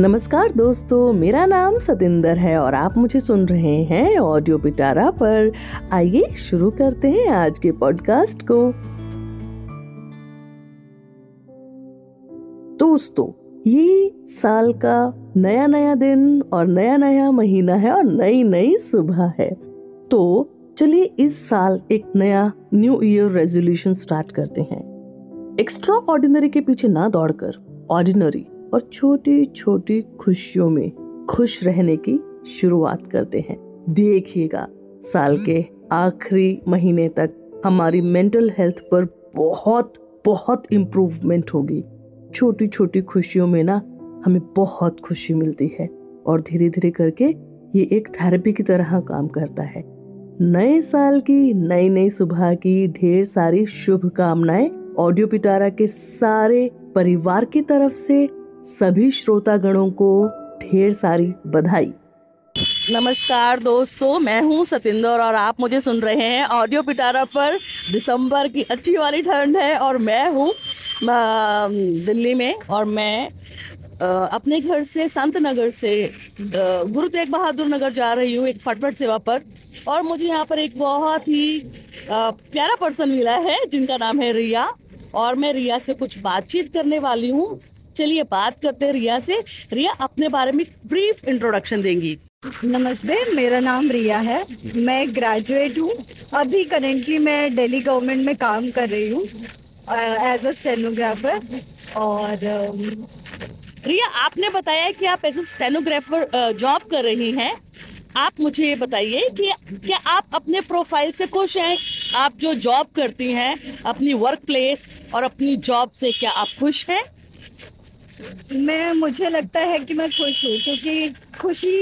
नमस्कार दोस्तों, मेरा नाम सतिंदर है और आप मुझे सुन रहे हैं ऑडियो पिटारा पर। आइए शुरू करते हैं आज के पॉडकास्ट को। दोस्तों, ये साल का नया नया दिन और नया नया महीना है और नई नई सुबह है। तो चलिए इस साल एक नया न्यू ईयर रेजोल्यूशन स्टार्ट करते हैं। एक्स्ट्रा ऑर्डिनरी के पीछे ना दौड़कर ऑर्डिनरी और छोटी छोटी खुशियों में खुश रहने की शुरुआत करते हैं। देखिएगा, साल के आखिरी महीने तक हमारी मेंटल हेल्थ पर बहुत बहुत इम्प्रूवमेंट होगी। छोटी छोटी खुशियों में ना हमें बहुत खुशी मिलती है और धीरे धीरे करके ये एक थेरेपी की तरह काम करता है। नए साल की नई नई सुबह की ढेर सारी शुभकामनाएँ ऑडियो पिटारा के सारे परिवार की तरफ़ से सभी श्रोतागणों को ढेर सारी बधाई। नमस्कार दोस्तों, मैं हूँ सतिंदर और आप मुझे सुन रहे हैं ऑडियो पिटारा पर। दिसंबर की अच्छी वाली ठंड है और मैं हूँ दिल्ली में और मैं अपने घर से संत नगर से गुरु तेग बहादुर नगर जा रही हूँ एक फटफट सेवा पर। और मुझे यहाँ पर एक बहुत ही प्यारा पर्सन मिला है जिनका नाम है रिया। और मैं रिया से कुछ बातचीत करने वाली हूँ। चलिए बात करते हैं रिया से। रिया अपने बारे में ब्रीफ इंट्रोडक्शन देंगी। नमस्ते मेरा नाम रिया है। मैं ग्रेजुएट हूँ। अभी करेंटली मैं दिल्ली गवर्नमेंट में काम कर रही हूँ एज अ स्टेनोग्राफर और रिया आपने बताया कि आप एज अ स्टेनोग्राफर जॉब कर रही हैं। आप मुझे ये बताइए कि क्या आप अपने प्रोफ़ाइल से खुश हैं? आप जो जॉब करती हैं अपनी वर्क प्लेस और अपनी जॉब से क्या आप खुश हैं? मैं, मुझे लगता है कि मैं खुश हूँ, क्योंकि खुशी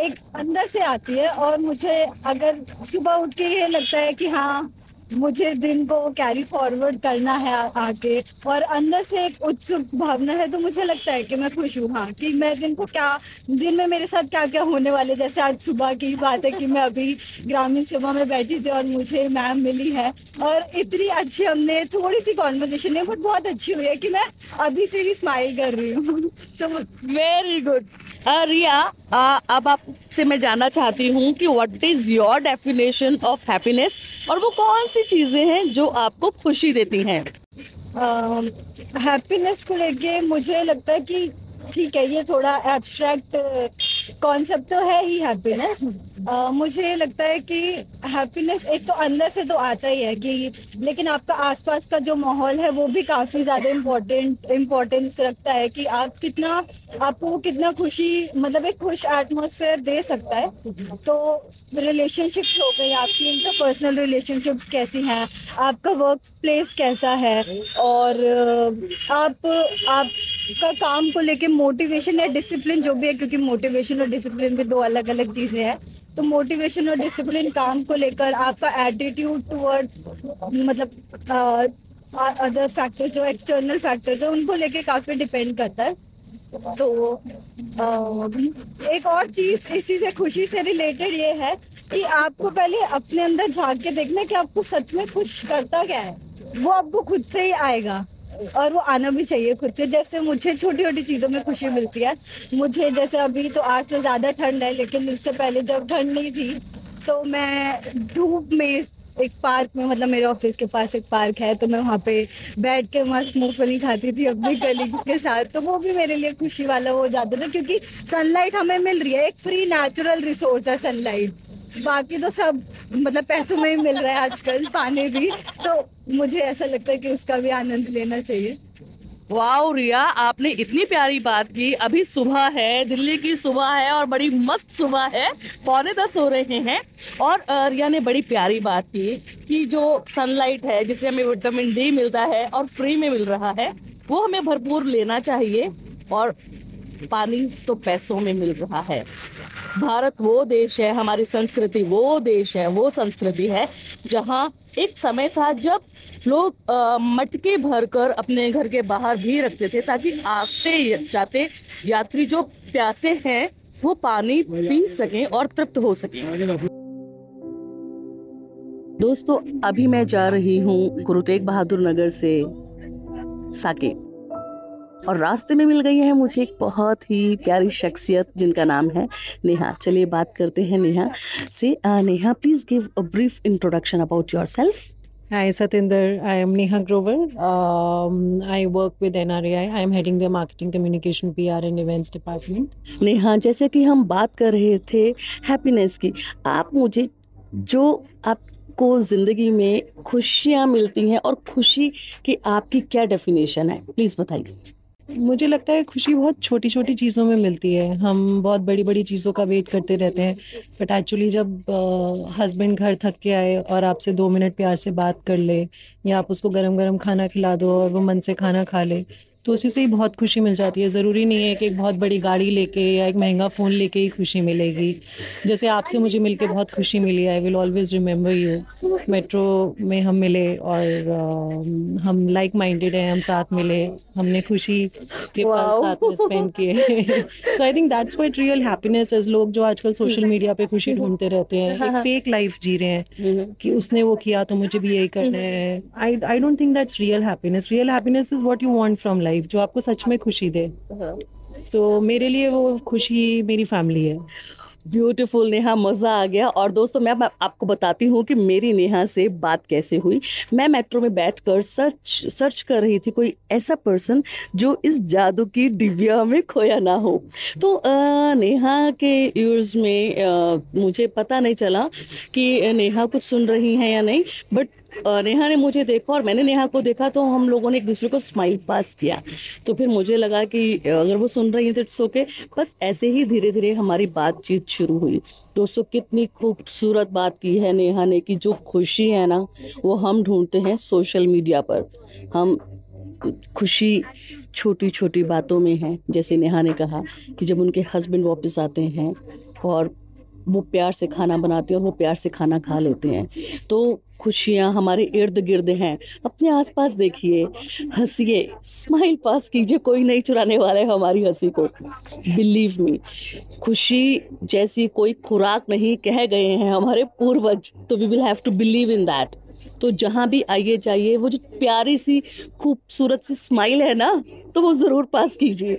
एक अंदर से आती है और मुझे अगर सुबह उठ के ये लगता है कि हाँ मुझे दिन को कैरी फॉरवर्ड करना है आगे। और अंदर से एक उत्सुक भावना है तो मुझे लगता है कि मैं खुश हूँ हाँ कि मैं दिन को क्या, दिन में मेरे साथ क्या क्या होने वाले, जैसे आज सुबह की बात है कि मैं अभी ग्रामीण सेवा में बैठी थी और मुझे मैम मिली है। और इतनी अच्छी हमने थोड़ी सी कॉन्वर्जेशन है बट बहुत अच्छी हुई है कि मैं अभी से ही स्माइल कर रही हूँ। तो वेरी गुड रिया अब आपसे मैं जानना चाहती हूँ कि what is your definition of happiness और वो कौन सी चीज़ें हैं जो आपको खुशी देती हैं। हैप्पीनेस को लेके मुझे लगता है कि ठीक है, ये थोड़ा एब्स्ट्रैक्ट कॉन्सेप्ट तो है ही हैप्पीनेस uh, मुझे लगता है कि हैप्पीनेस एक तो अंदर से तो आता ही है कि लेकिन आपका आसपास का जो माहौल है वो भी काफ़ी ज़्यादा इम्पोर्टेंट इम्पोर्टेंस रखता है कि आप कितना आपको कितना खुशी मतलब एक खुश एटमोसफेयर दे सकता है. तो रिलेशनशिप्स हो गई आपकी इंटरपर्सनल रिलेशनशिप्स कैसी हैं आपका वर्क प्लेस कैसा है और आप आप का काम को लेके मोटिवेशन या डिसिप्लिन जो भी है, क्योंकि मोटिवेशन और डिसिप्लिन भी दो अलग अलग चीज़ें हैं तो मोटिवेशन और डिसिप्लिन काम को लेकर आपका एटीट्यूड टुवर्ड्स मतलब अदर फैक्टर्स जो एक्सटर्नल फैक्टर्स है, उनको लेके काफ़ी डिपेंड करता है। तो एक और चीज़ इसी से, खुशी से रिलेटेड ये है कि आपको पहले अपने अंदर झाँक के देखना कि आपको सच में खुश करता क्या है। वो आपको खुद से ही आएगा। और वो आना भी चाहिए खुद से। जैसे मुझे छोटी छोटी चीज़ों में खुशी मिलती है। मुझे जैसे अभी तो आज तो ज़्यादा ठंड है लेकिन इससे पहले जब ठंड नहीं थी तो मैं धूप में एक पार्क में मतलब मेरे ऑफ़िस के पास एक पार्क है तो मैं वहाँ पे बैठ के मस्त मूंगफली खाती थी अपने कलीग्स के साथ। तो वो भी मेरे लिए खुशी वाला हो जाता था क्योंकि सनलाइट हमें मिल रही है एक फ्री नेचुरल रिसोर्स है सनलाइट बाकी तो सब मतलब पैसों में ही मिल रहा है आजकल, पाने भी। तो मुझे ऐसा लगता है कि उसका भी आनंद लेना चाहिए। वाओ रिया, आपने इतनी प्यारी बात की। अभी सुबह है, दिल्ली की सुबह है और बड़ी मस्त सुबह है। पौने दस हो रहे हैं। और रिया ने बड़ी प्यारी बात की कि जो सनलाइट है जिसे हमें विटामिन डी मिलता है और फ्री में मिल रहा है, वो हमें भरपूर लेना चाहिए। और पानी तो पैसों में मिल रहा है। भारत वो देश है, हमारी संस्कृति वो देश है, वो संस्कृति है, जहाँ एक समय था जब लोग मटके भरकर अपने घर के बाहर भी रखते थे ताकि आते जाते यात्री जो प्यासे हैं, वो पानी पी सकें और तृप्त हो सकें। दोस्तों, अभी मैं जा रही हूँ गुरु तेग बहादुर नगर से साकेत। और रास्ते में मिल गई है मुझे एक बहुत ही प्यारी शख्सियत जिनका नाम है नेहा चलिए बात करते हैं नेहा से Neha please give a brief introduction about yourself Hi Satinder, I am Neha Grover. Um, I work with NRAI. I am heading the marketing, communication, PR and events department. Neha जैसे कि हम बात कर रहे थे हैप्पीनेस की आप मुझे जो आपको ज़िंदगी में खुशियाँ मिलती हैं और खुशी की आपकी क्या डेफिनेशन है प्लीज़ बताइए मुझे लगता है खुशी बहुत छोटी छोटी चीज़ों में मिलती है। हम बहुत बड़ी बड़ी चीज़ों का वेट करते रहते हैं। बट एक्चुअली जब हस्बैंड घर थक के आए और आपसे दो मिनट प्यार से बात कर ले या आप उसको गरम गरम खाना खिला दो और वो मन से खाना खा ले तो उसी से ही बहुत खुशी मिल जाती है। ज़रूरी नहीं है कि एक बहुत बड़ी गाड़ी लेके या एक महँगा फ़ोन लेके ही खुशी मिलेगी। जैसे आपसे मुझे मिलके बहुत खुशी मिली। I will always remember you metro में हम मिले और uh, हम लाइक माइंडेड हैं हम साथ मिले। हमने खुशी के पल साथ में स्पेंड किए। So I think that's what real happiness as लोग जो आजकल सोशल मीडिया पे खुशी ढूंढते रहते हैं एक फेक लाइफ जी रहे हैं कि उसने वो किया तो मुझे भी यही करना है। I I don't think that's real happiness real happiness is what you want from life life जो आपको सच में खुशी दे। सो so, मेरे लिए वो खुशी मेरी फैमिली है। ब्यूटीफुल नेहा मज़ा आ गया। और दोस्तों मैं आपको बताती हूँ कि मेरी नेहा से बात कैसे हुई। मैं मेट्रो में बैठकर सर्च सर्च कर रही थी कोई ऐसा पर्सन जो इस जादू की डिबिया में खोया ना हो। तो आ, नेहा के यूर्स में आ, मुझे पता नहीं चला कि नेहा कुछ सुन रही हैं या नहीं बट नेहा ने मुझे देखा और मैंने नेहा को देखा तो हम लोगों ने एक दूसरे को स्माइल पास किया। तो फिर मुझे लगा कि अगर वो सुन रही हैं तो इट्स ओके बस ऐसे ही धीरे धीरे हमारी बातचीत शुरू हुई। दोस्तों, कितनी खूबसूरत बात की है नेहा ने कि जो खुशी है ना, वो हम ढूंढते हैं सोशल मीडिया पर। हम खुशी छोटी छोटी बातों में है, जैसे नेहा ने कहा कि जब उनके हस्बैंड वापस आते हैं और वो प्यार से खाना बनाते हैं और वो प्यार से खाना खा लेते हैं। तो खुशियाँ हमारे इर्द गिर्द हैं। अपने आसपास देखिए, हंसिए स्माइल पास कीजिए, कोई नहीं चुराने वाला है हमारी हँसी को। बिलीव मी खुशी जैसी कोई खुराक नहीं कह गए हैं हमारे पूर्वज तो we will have to believe in that तो जहाँ भी आइए जाइए, वो जो प्यारी सी, खूबसूरत सी स्माइल है ना तो वो ज़रूर पास कीजिए।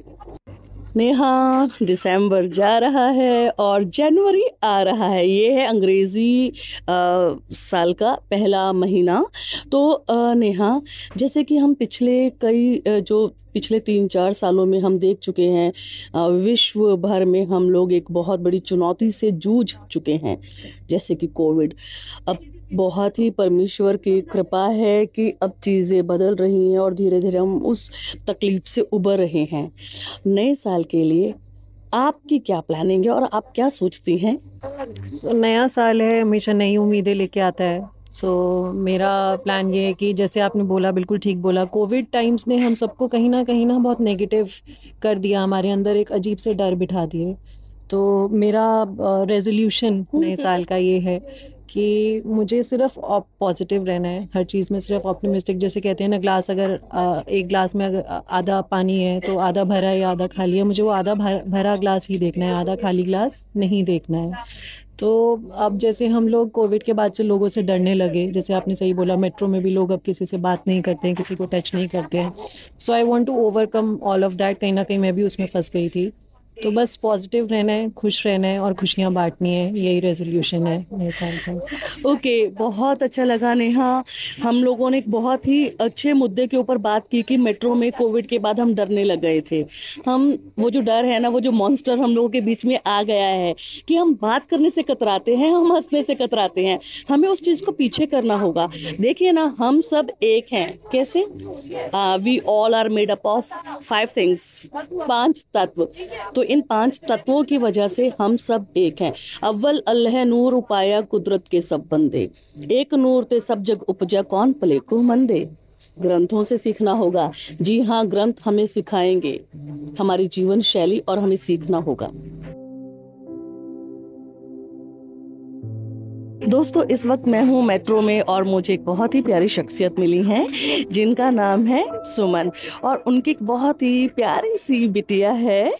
नेहा दिसंबर जा रहा है और जनवरी आ रहा है। ये है अंग्रेज़ी साल का पहला महीना। तो आ, नेहा जैसे कि हम पिछले कई जो पिछले तीन चार सालों में हम देख चुके हैं विश्व भर में हम लोग एक बहुत बड़ी चुनौती से जूझ चुके हैं, जैसे कि कोविड। अब बहुत ही परमेश्वर की कृपा है कि अब चीज़ें बदल रही हैं और धीरे धीरे हम उस तकलीफ़ से उबर रहे हैं। नए साल के लिए आपकी क्या प्लानिंग है और आप क्या सोचती हैं? नया साल है, हमेशा नई उम्मीदें लेके आता है। सो so, मेरा प्लान ये है कि जैसे आपने बोला बिल्कुल ठीक बोला कोविड टाइम्स ने हम सबको कहीं ना कहीं ना बहुत नेगेटिव कर दिया हमारे अंदर एक अजीब से डर बिठा दिए। तो मेरा रेजोल्यूशन नए साल का ये है कि मुझे सिर्फ़ पॉजिटिव रहना है, हर चीज़ में सिर्फ़ ऑप्टिमिस्टिक जैसे कहते हैं ना ग्लास अगर एक ग्लास में आधा पानी है तो आधा भरा या आधा खाली है, मुझे वो आधा भरा ग्लास ही देखना है, आधा खाली ग्लास नहीं देखना है। तो अब जैसे हम लोग कोविड के बाद से लोगों से डरने लगे, जैसे आपने सही बोला मेट्रो में भी लोग अब किसी से बात नहीं करते हैं, किसी को टच नहीं करते हैं। So I want to overcome all of that कहीं ना कहीं मैं भी उसमें फंस गई थी। तो बस पॉजिटिव रहना है, खुश रहना है और खुशियाँ बांटनी है, यही रेजोल्यूशन है नए साल का ओके बहुत अच्छा लगा नेहा। हम लोगों ने एक बहुत ही अच्छे मुद्दे के ऊपर बात की कि मेट्रो में कोविड के बाद हम डरने लग गए थे। हम, वो जो डर है ना, वो जो मॉन्स्टर हम लोगों के बीच में आ गया है कि हम बात करने से कतराते हैं, हम हंसने से कतराते हैं। हमें उस चीज़ को पीछे करना होगा। देखिए ना, हम सब एक हैं। कैसे? We all are made up of five things पाँच तत्व। तो इन पाँच तत्वों की वजह से हम सब एक हैं। अव्वल, अल्लाह, नूर, उपाया, कुदरत के सब बंदे। एक नूर ते सब जग उपजा कौन पले को मंदे? ग्रंथों से सीखना होगा। जी हाँ ग्रंथ हमें सिखाएँगे। हमारी जीवन शैली और हमें सीखना होगा। दोस्तों, इस वक्त मैं हूँ मेट्रो में और मुझे एक बहुत ही प्यारी शख्सियत मिली है, जिनका नाम है सुमन। और उनकी एक बहुत ही प्यारी सी बिटिया है।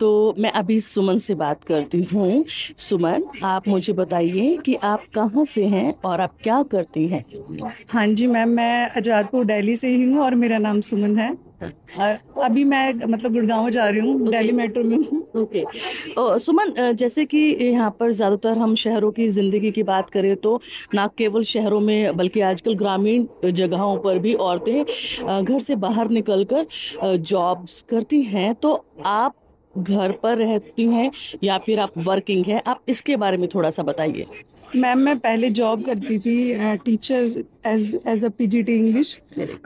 तो मैं अभी सुमन से बात करती हूँ। सुमन, आप मुझे बताइए कि आप कहाँ से हैं और आप क्या करती हैं? हाँ जी मैम, मैं आज़ादपुर, दिल्ली से ही हूँ और मेरा नाम सुमन है। और अभी मैं मतलब गुड़गांव जा रही हूँ दिल्ली मेट्रो में हूँ। ओके। सुमन जैसे कि यहाँ पर ज़्यादातर हम शहरों की ज़िंदगी की बात करें तो ना केवल शहरों में बल्कि आजकल ग्रामीण जगहों पर भी औरतें घर से बाहर निकलकर जॉब्स करती हैं। तो आप घर पर रहती हैं या फिर आप वर्किंग हैं? आप इसके बारे में थोड़ा सा बताइए। मैम, मैं पहले जॉब करती थी teacher as as a P G T English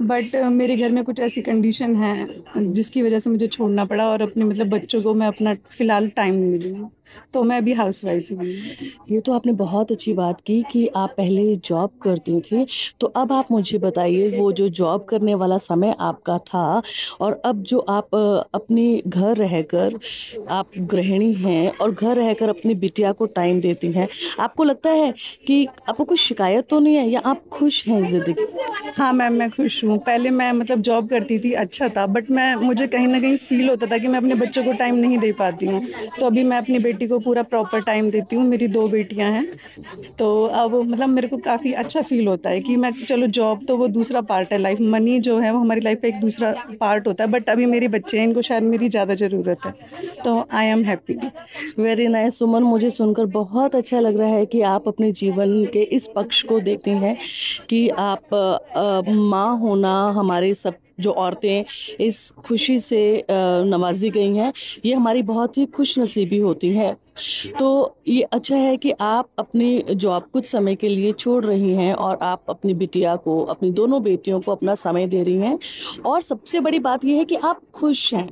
but मेरे घर में कुछ ऐसी कंडीशन है, जिसकी वजह से मुझे छोड़ना पड़ा और अपने मतलब बच्चों को मैं अपना फ़िलहाल टाइम नहीं मिली तो मैं अभी हाउस वाइफ हूँ। ये तो आपने बहुत अच्छी बात की कि आप पहले जॉब करती थी तो अब आप मुझे बताइए, वो जो जॉब करने वाला समय आपका था और अब जो आप अपने घर रहकर आप गृहिणी हैं और घर रहकर अपनी बिटिया को टाइम देती हैं, आपको लगता है कि आपको कुछ शिकायत तो नहीं है या आप खुश हैं ज़िंदगी हाँ मैम मैं खुश हूँ। पहले मैं मतलब जॉब करती थी अच्छा था बट मैं मुझे कहीं ना कहीं फील होता था कि मैं अपने बच्चों को टाइम नहीं दे पाती हूँ। तो अभी मैं अपनी बेटी को पूरा प्रॉपर टाइम देती हूँ। मेरी दो बेटियाँ हैं। तो अब मतलब मेरे को काफ़ी अच्छा फील होता है कि मैं चलो जॉब तो वो दूसरा पार्ट है। लाइफ मनी जो है वो हमारी लाइफ का एक दूसरा पार्ट होता है। बट अभी मेरे बच्चे हैं इनको शायद मेरी ज़्यादा ज़रूरत है। तो I am happy very nice Suman मुझे सुनकर बहुत अच्छा लग रहा है कि आप अपने जीवन के इस पक्ष को देखती हैं कि आप माँ होना हमारे सब, जो औरतें इस खुशी से नवाजी गई हैं, ये हमारी बहुत ही खुश नसीबी होती हैं। तो ये अच्छा है कि आप अपनी जॉब कुछ समय के लिए छोड़ रही हैं और आप अपनी बिटिया को, अपनी दोनों बेटियों को अपना समय दे रही हैं। और सबसे बड़ी बात यह है कि आप खुश हैं।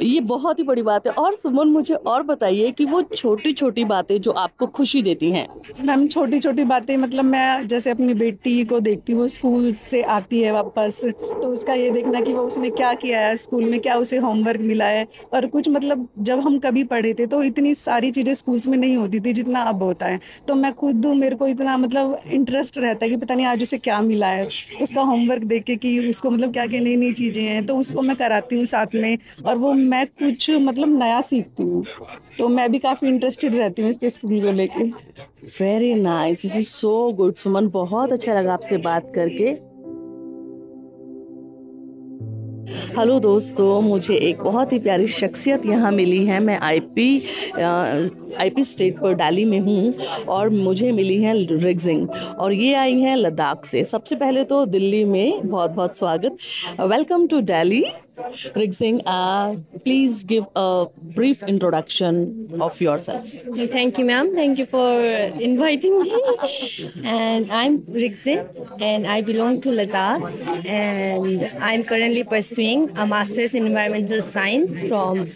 ये बहुत ही बड़ी बात है। और सुमन, मुझे और बताइए कि वो छोटी छोटी बातें जो आपको खुशी देती हैं। मैम छोटी छोटी बातें मतलब मैं जैसे अपनी बेटी को देखती हूँ, स्कूल से आती है वापस तो उसका ये देखना कि वो उसने क्या किया है, स्कूल में क्या उसे होमवर्क मिला है। और कुछ मतलब जब हम कभी पढ़े थे तो इतनी सारी चीज़ें स्कूल्स में नहीं होती थी जितना अब होता है। तो मैं खुद, मेरे को इतना मतलब इंटरेस्ट रहता है कि पता नहीं आज उसे क्या मिला है। उसका होमवर्क देख के कि उसको मतलब क्या क्या नई नई चीज़ें हैं तो उसको मैं कराती हूँ साथ में और वो मैं कुछ मतलब नया सीखती हूँ। तो मैं भी काफ़ी इंटरेस्टेड रहती हूँ इसके स्कूल को लेके। Very nice is so good Suman बहुत अच्छा लगा आपसे बात करके। हेलो दोस्तों, मुझे एक बहुत ही प्यारी शख्सियत यहाँ मिली है। मैं आईपी आईपी स्टेट पर डाली में हूँ और मुझे मिली है रिग्जिंग और ये आई हैं लद्दाख से। सबसे पहले तो दिल्ली में बहुत बहुत स्वागत। Welcome to Delhi Rigsing, uh, please give a brief introduction of yourself. Thank you, ma'am. Thank you for inviting me. and I'm Rigsing, and I belong to Ladakh, and I'm currently pursuing a master's in environmental science from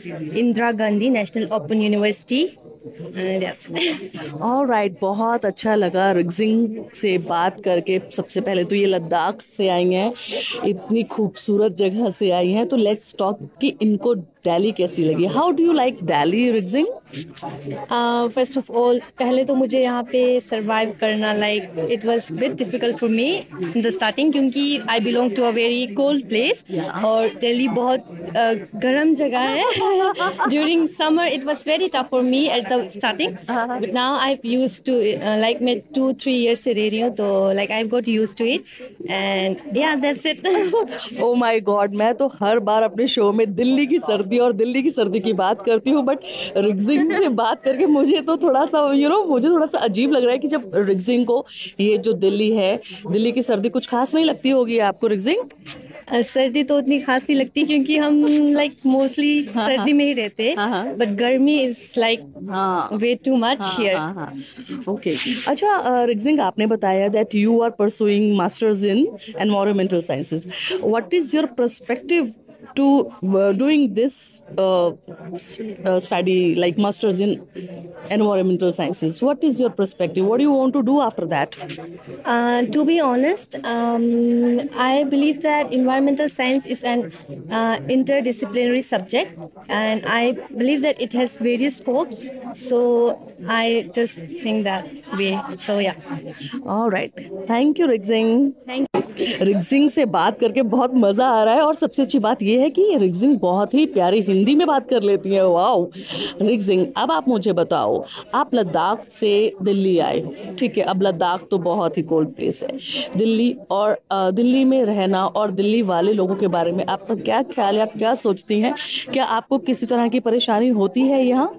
Indira Gandhi National Open University और right बहुत अच्छा लगा रिगजिंग से बात करके। सबसे पहले तो ये लद्दाख से आई हैं। इतनी खूबसूरत जगह से आई हैं। तो लेट्स टॉक कि इनको दिल्ली कैसी लगी how do you like Delhi Rigzing first of all पहले तो मुझे यहाँ पे सर्वाइव करना like it was bit difficult for me in the starting क्योंकि I belong to a very cold place और दिल्ली बहुत uh, गर्म जगह है। During summer it was very tough for me at the starting but now I use to like मैं two three years से रह रही हूँ तो like I got used to it and yeah that's it oh my god मैं तो हर बार अपने show में दिल्ली की सर्दी सर्दी और दिल्ली की सर्दी की बात करती हूँ बट रिग्जिंग से बात करके मुझे तो थोड़ा सा यू नो मुझे थोड़ा सा अजीब लग रहा है कि जब रिग्जिंग को ये जो दिल्ली है दिल्ली की सर्दी कुछ खास नहीं लगती होगी आपको रिग्जिंग सर्दी तो उतनी खास नहीं लगती क्योंकि हम लाइक मोस्टली हाँ, सर्दी हाँ। में ही रहते हैं बट गर्मी is like way too much here okay अच्छा रिग्जिंग आपने बताया that you are pursuing masters in environmental sciences what is your perspective to uh, doing this uh, uh, study like masters in environmental sciences what is your perspective what do you want to do after that uh, to be honest um, i believe that environmental science is an uh, interdisciplinary subject and i believe that it has various scopes so i just think that way so yeah all right thank you Rigzing thank you Rigzing से बात करके बहुत मज़ा आ रहा है और सबसे अच्छी बात यह हैं कि रिगजिंग बहुत ही प्यारी हिंदी में बात कर लेती है। वाओ रिगजिंग अब आप मुझे बताओ, आप लद्दाख से दिल्ली आए हो ठीक है? अब लद्दाख तो बहुत ही कोल्ड प्लेस है। दिल्ली और दिल्ली में रहना और दिल्ली वाले लोगों के बारे में आपका क्या ख्याल है? आप क्या सोचती हैं? क्या आपको किसी तरह की परेशानी होती है यहाँ?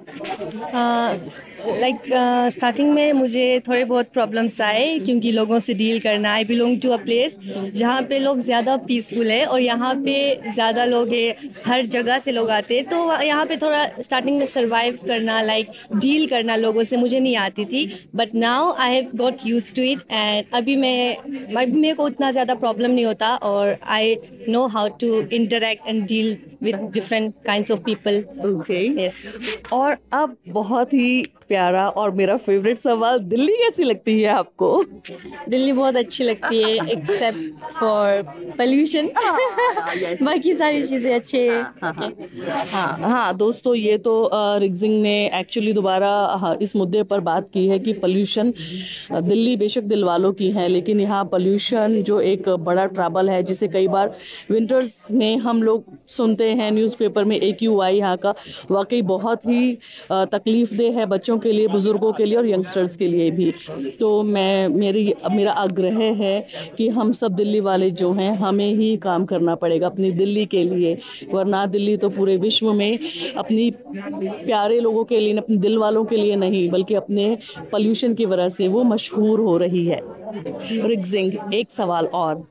लाइक स्टार्टिंग uh, में मुझे थोड़े बहुत प्रॉब्लम्स आए क्योंकि लोगों से डील करना I belong to a place जहाँ पे लोग ज़्यादा पीसफुल है और यहाँ पे ज़्यादा लोग है हर जगह से लोग आते हैं। तो यहाँ पे थोड़ा स्टार्टिंग में सर्वाइव करना लाइक like, डील करना लोगों से मुझे नहीं आती थी। But now I have got used to it and अभी मैं अभी मेरे को उतना ज़्यादा प्रॉब्लम नहीं होता और I know how to interact and deal with different kind of people okay yes और अब बहुत ही प्यारा और मेरा फेवरेट सवाल दिल्ली कैसी लगती है आपको? दिल्ली बहुत अच्छी लगती है एक्सेप्ट फॉर पोल्यूशन बाकी सारी चीज़ें अच्छे हाँ। हाँ, हाँ हाँ. दोस्तों ये तो रिगजिंग ने एक्चुअली दोबारा हाँ, इस मुद्दे पर बात की है कि पोल्यूशन दिल्ली बेशक दिल वालों की है लेकिन यहाँ पोल्यूशन जो एक बड़ा ट्रबल है जिसे कई बार विंटर्स में हम लोग सुनते हैं न्यूज़पेपर में ए क्यू आई यहाँ का वाकई बहुत ही तकलीफ़ दे है बच्चों के लिए, बुज़ुर्गों के लिए और यंगस्टर्स के लिए भी। तो मैं, मेरी, मेरा आग्रह है कि हम सब दिल्ली वाले जो हैं, हमें ही काम करना पड़ेगा अपनी दिल्ली के लिए। वरना दिल्ली तो पूरे विश्व में अपनी प्यारे लोगों के लिए, अपने दिल वालों के लिए नहीं, बल्कि अपने पॉल्यूशन की वजह से वो मशहूर हो रही है। रिगजिंग एक सवाल और।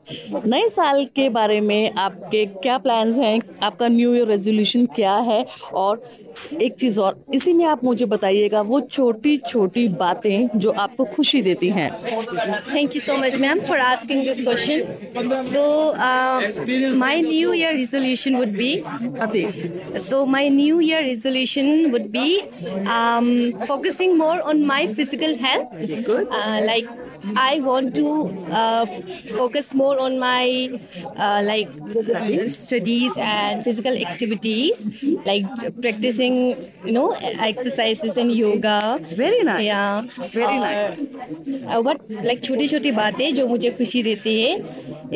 नए साल के बारे में आपके क्या प्लान्स हैं? आपका न्यू ईयर रेजोल्यूशन क्या है? और एक चीज़ और, इसी में आप मुझे बताइएगा वो छोटी छोटी बातें जो आपको खुशी देती हैं। Thank you so much ma'am for asking this question so my new year resolution would be so my new year resolution would be focusing more on my physical health like I want to uh, focus more on my uh, like studies and physical activities, like practicing, you know, exercises and yoga. Very nice. Yeah. Very nice. Uh, what like छोटी छोटी बातें जो मुझे खुशी देती है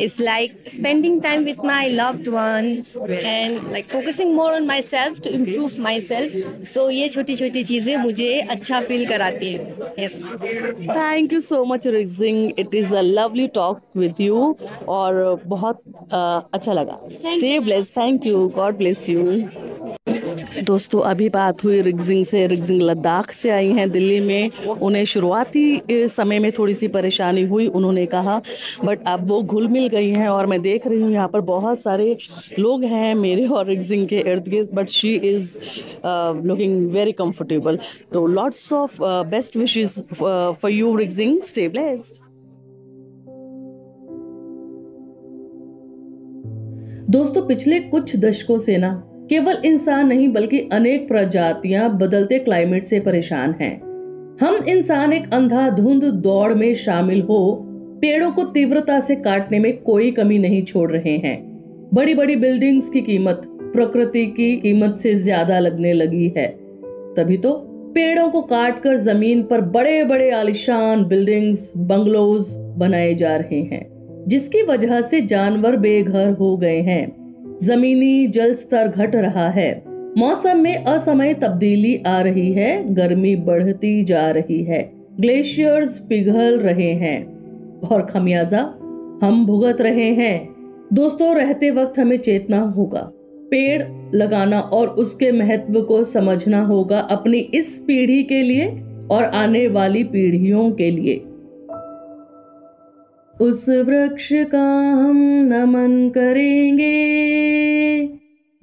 It's like spending time with my loved ones and like focusing more on myself to improve myself. So ये छोटी छोटी चीज़ें मुझे अच्छा फील कराती हैं. Yes. Thank you so much, Rizing. It is a lovely talk with you और बहुत अच्छा लगा. Stay blessed. Thank you. God bless you. दोस्तों, अभी बात हुई रिगजिंग से, रिगजिंग लद्दाख से आई हैं दिल्ली में। उन्हें शुरुआती समय में थोड़ी सी परेशानी हुई, उन्होंने कहा, बट अब वो घुल मिल गई हैं और मैं देख रही हूँ यहाँ पर बहुत सारे लोग हैं मेरे और रिगजिंग के इर्द गिर्द but she is looking very comfortable तो lots of best wishes for you Rigzing stay दोस्तों, पिछले कुछ दशकों से ना केवल इंसान नहीं, बल्कि अनेक प्रजातियाँ बदलते क्लाइमेट से परेशान हैं। हम इंसान एक अंधाधुंध दौड़ में शामिल हो, पेड़ों को तीव्रता से काटने में कोई कमी नहीं छोड़ रहे हैं। बड़ी बड़ी बिल्डिंग्स की कीमत, प्रकृति की कीमत से ज़्यादा लगने लगी है। तभी तो पेड़ों को काटकर ज़मीन पर बड़े बड़े आलिशान बिल्डिंग्स बंगलोज बनाए जा रहे हैं, जिसकी वजह से जानवर बेघर हो गए हैं। जमीनी जल स्तर घट रहा है। मौसम में असमय तब्दीली आ रही है। गर्मी बढ़ती जा रही है। ग्लेशियर्स पिघल रहे हैं। और खमियाजा, हम भुगत रहे हैं। दोस्तों, रहते वक्त हमें चेतना होगा। पेड़ लगाना और उसके महत्व को समझना होगा अपनी इस पीढ़ी के लिए और आने वाली पीढ़ियों के लिए। उस वृक्ष का हम नमन करेंगे,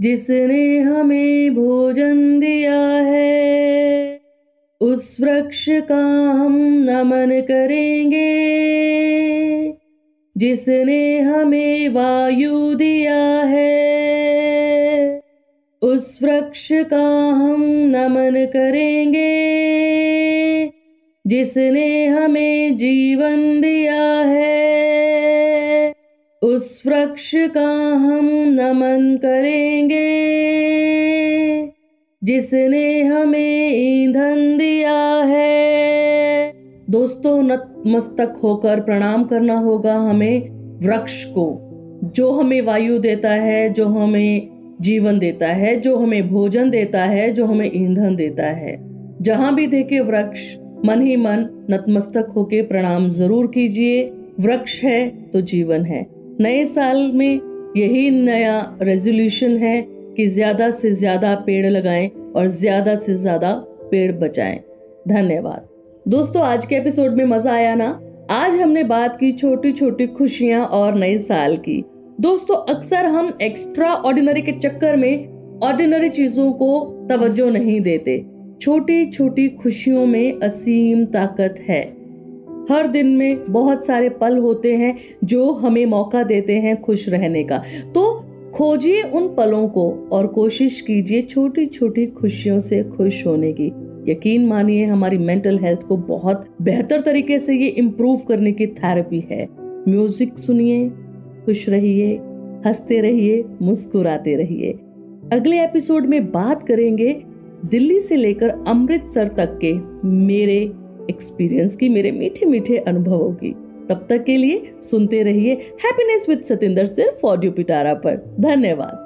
जिसने हमें भोजन दिया है। उस वृक्ष का हम नमन करेंगे, जिसने हमें वायु दिया है। उस वृक्ष का हम नमन करेंगे जिसने हमें जीवन दिया है, उस वृक्ष का हम नमन करेंगे। जिसने हमें ईंधन दिया है, दोस्तों, नतमस्तक होकर प्रणाम करना होगा हमें वृक्ष को, जो हमें वायु देता है, जो हमें जीवन देता है, जो हमें भोजन देता है, जो हमें ईंधन देता है। जहाँ भी देखे वृक्ष मन ही मन नतमस्तक होके प्रणाम ज़रूर कीजिए। वृक्ष है तो जीवन है। नए साल में यही नया रेजोल्यूशन है कि ज़्यादा से ज़्यादा पेड़ लगाएँ और ज़्यादा से ज़्यादा पेड़ बचाएँ। धन्यवाद। दोस्तों, आज के एपिसोड में मज़ा आया ना? आज हमने बात की छोटी छोटी खुशियाँ और नए साल की। दोस्तों, अक्सर हम एक्स्ट्रा ऑर्डिनरी के चक्कर में ऑर्डिनरी चीज़ों को तवज्जो नहीं देते। छोटी छोटी खुशियों में असीम ताकत है। हर दिन में बहुत सारे पल होते हैं जो हमें मौका देते हैं खुश रहने का। तो खोजिए उन पलों को और कोशिश कीजिए छोटी छोटी खुशियों से खुश होने की। यकीन मानिए, हमारी मेंटल हेल्थ को बहुत बेहतर तरीके से ये इम्प्रूव करने की थेरेपी है। म्यूज़िक सुनिए, खुश रहिए, हँसते रहिए, मुस्कुराते रहिए। अगले एपिसोड में बात करेंगे दिल्ली से लेकर अमृतसर तक के मेरे एक्सपीरियंस की मेरे मीठे मीठे अनुभवों की तब तक के लिए सुनते रहिए हैप्पीनेस विद सतेंद्र सिर्फ़ ऑडियो पिटारा पर। धन्यवाद।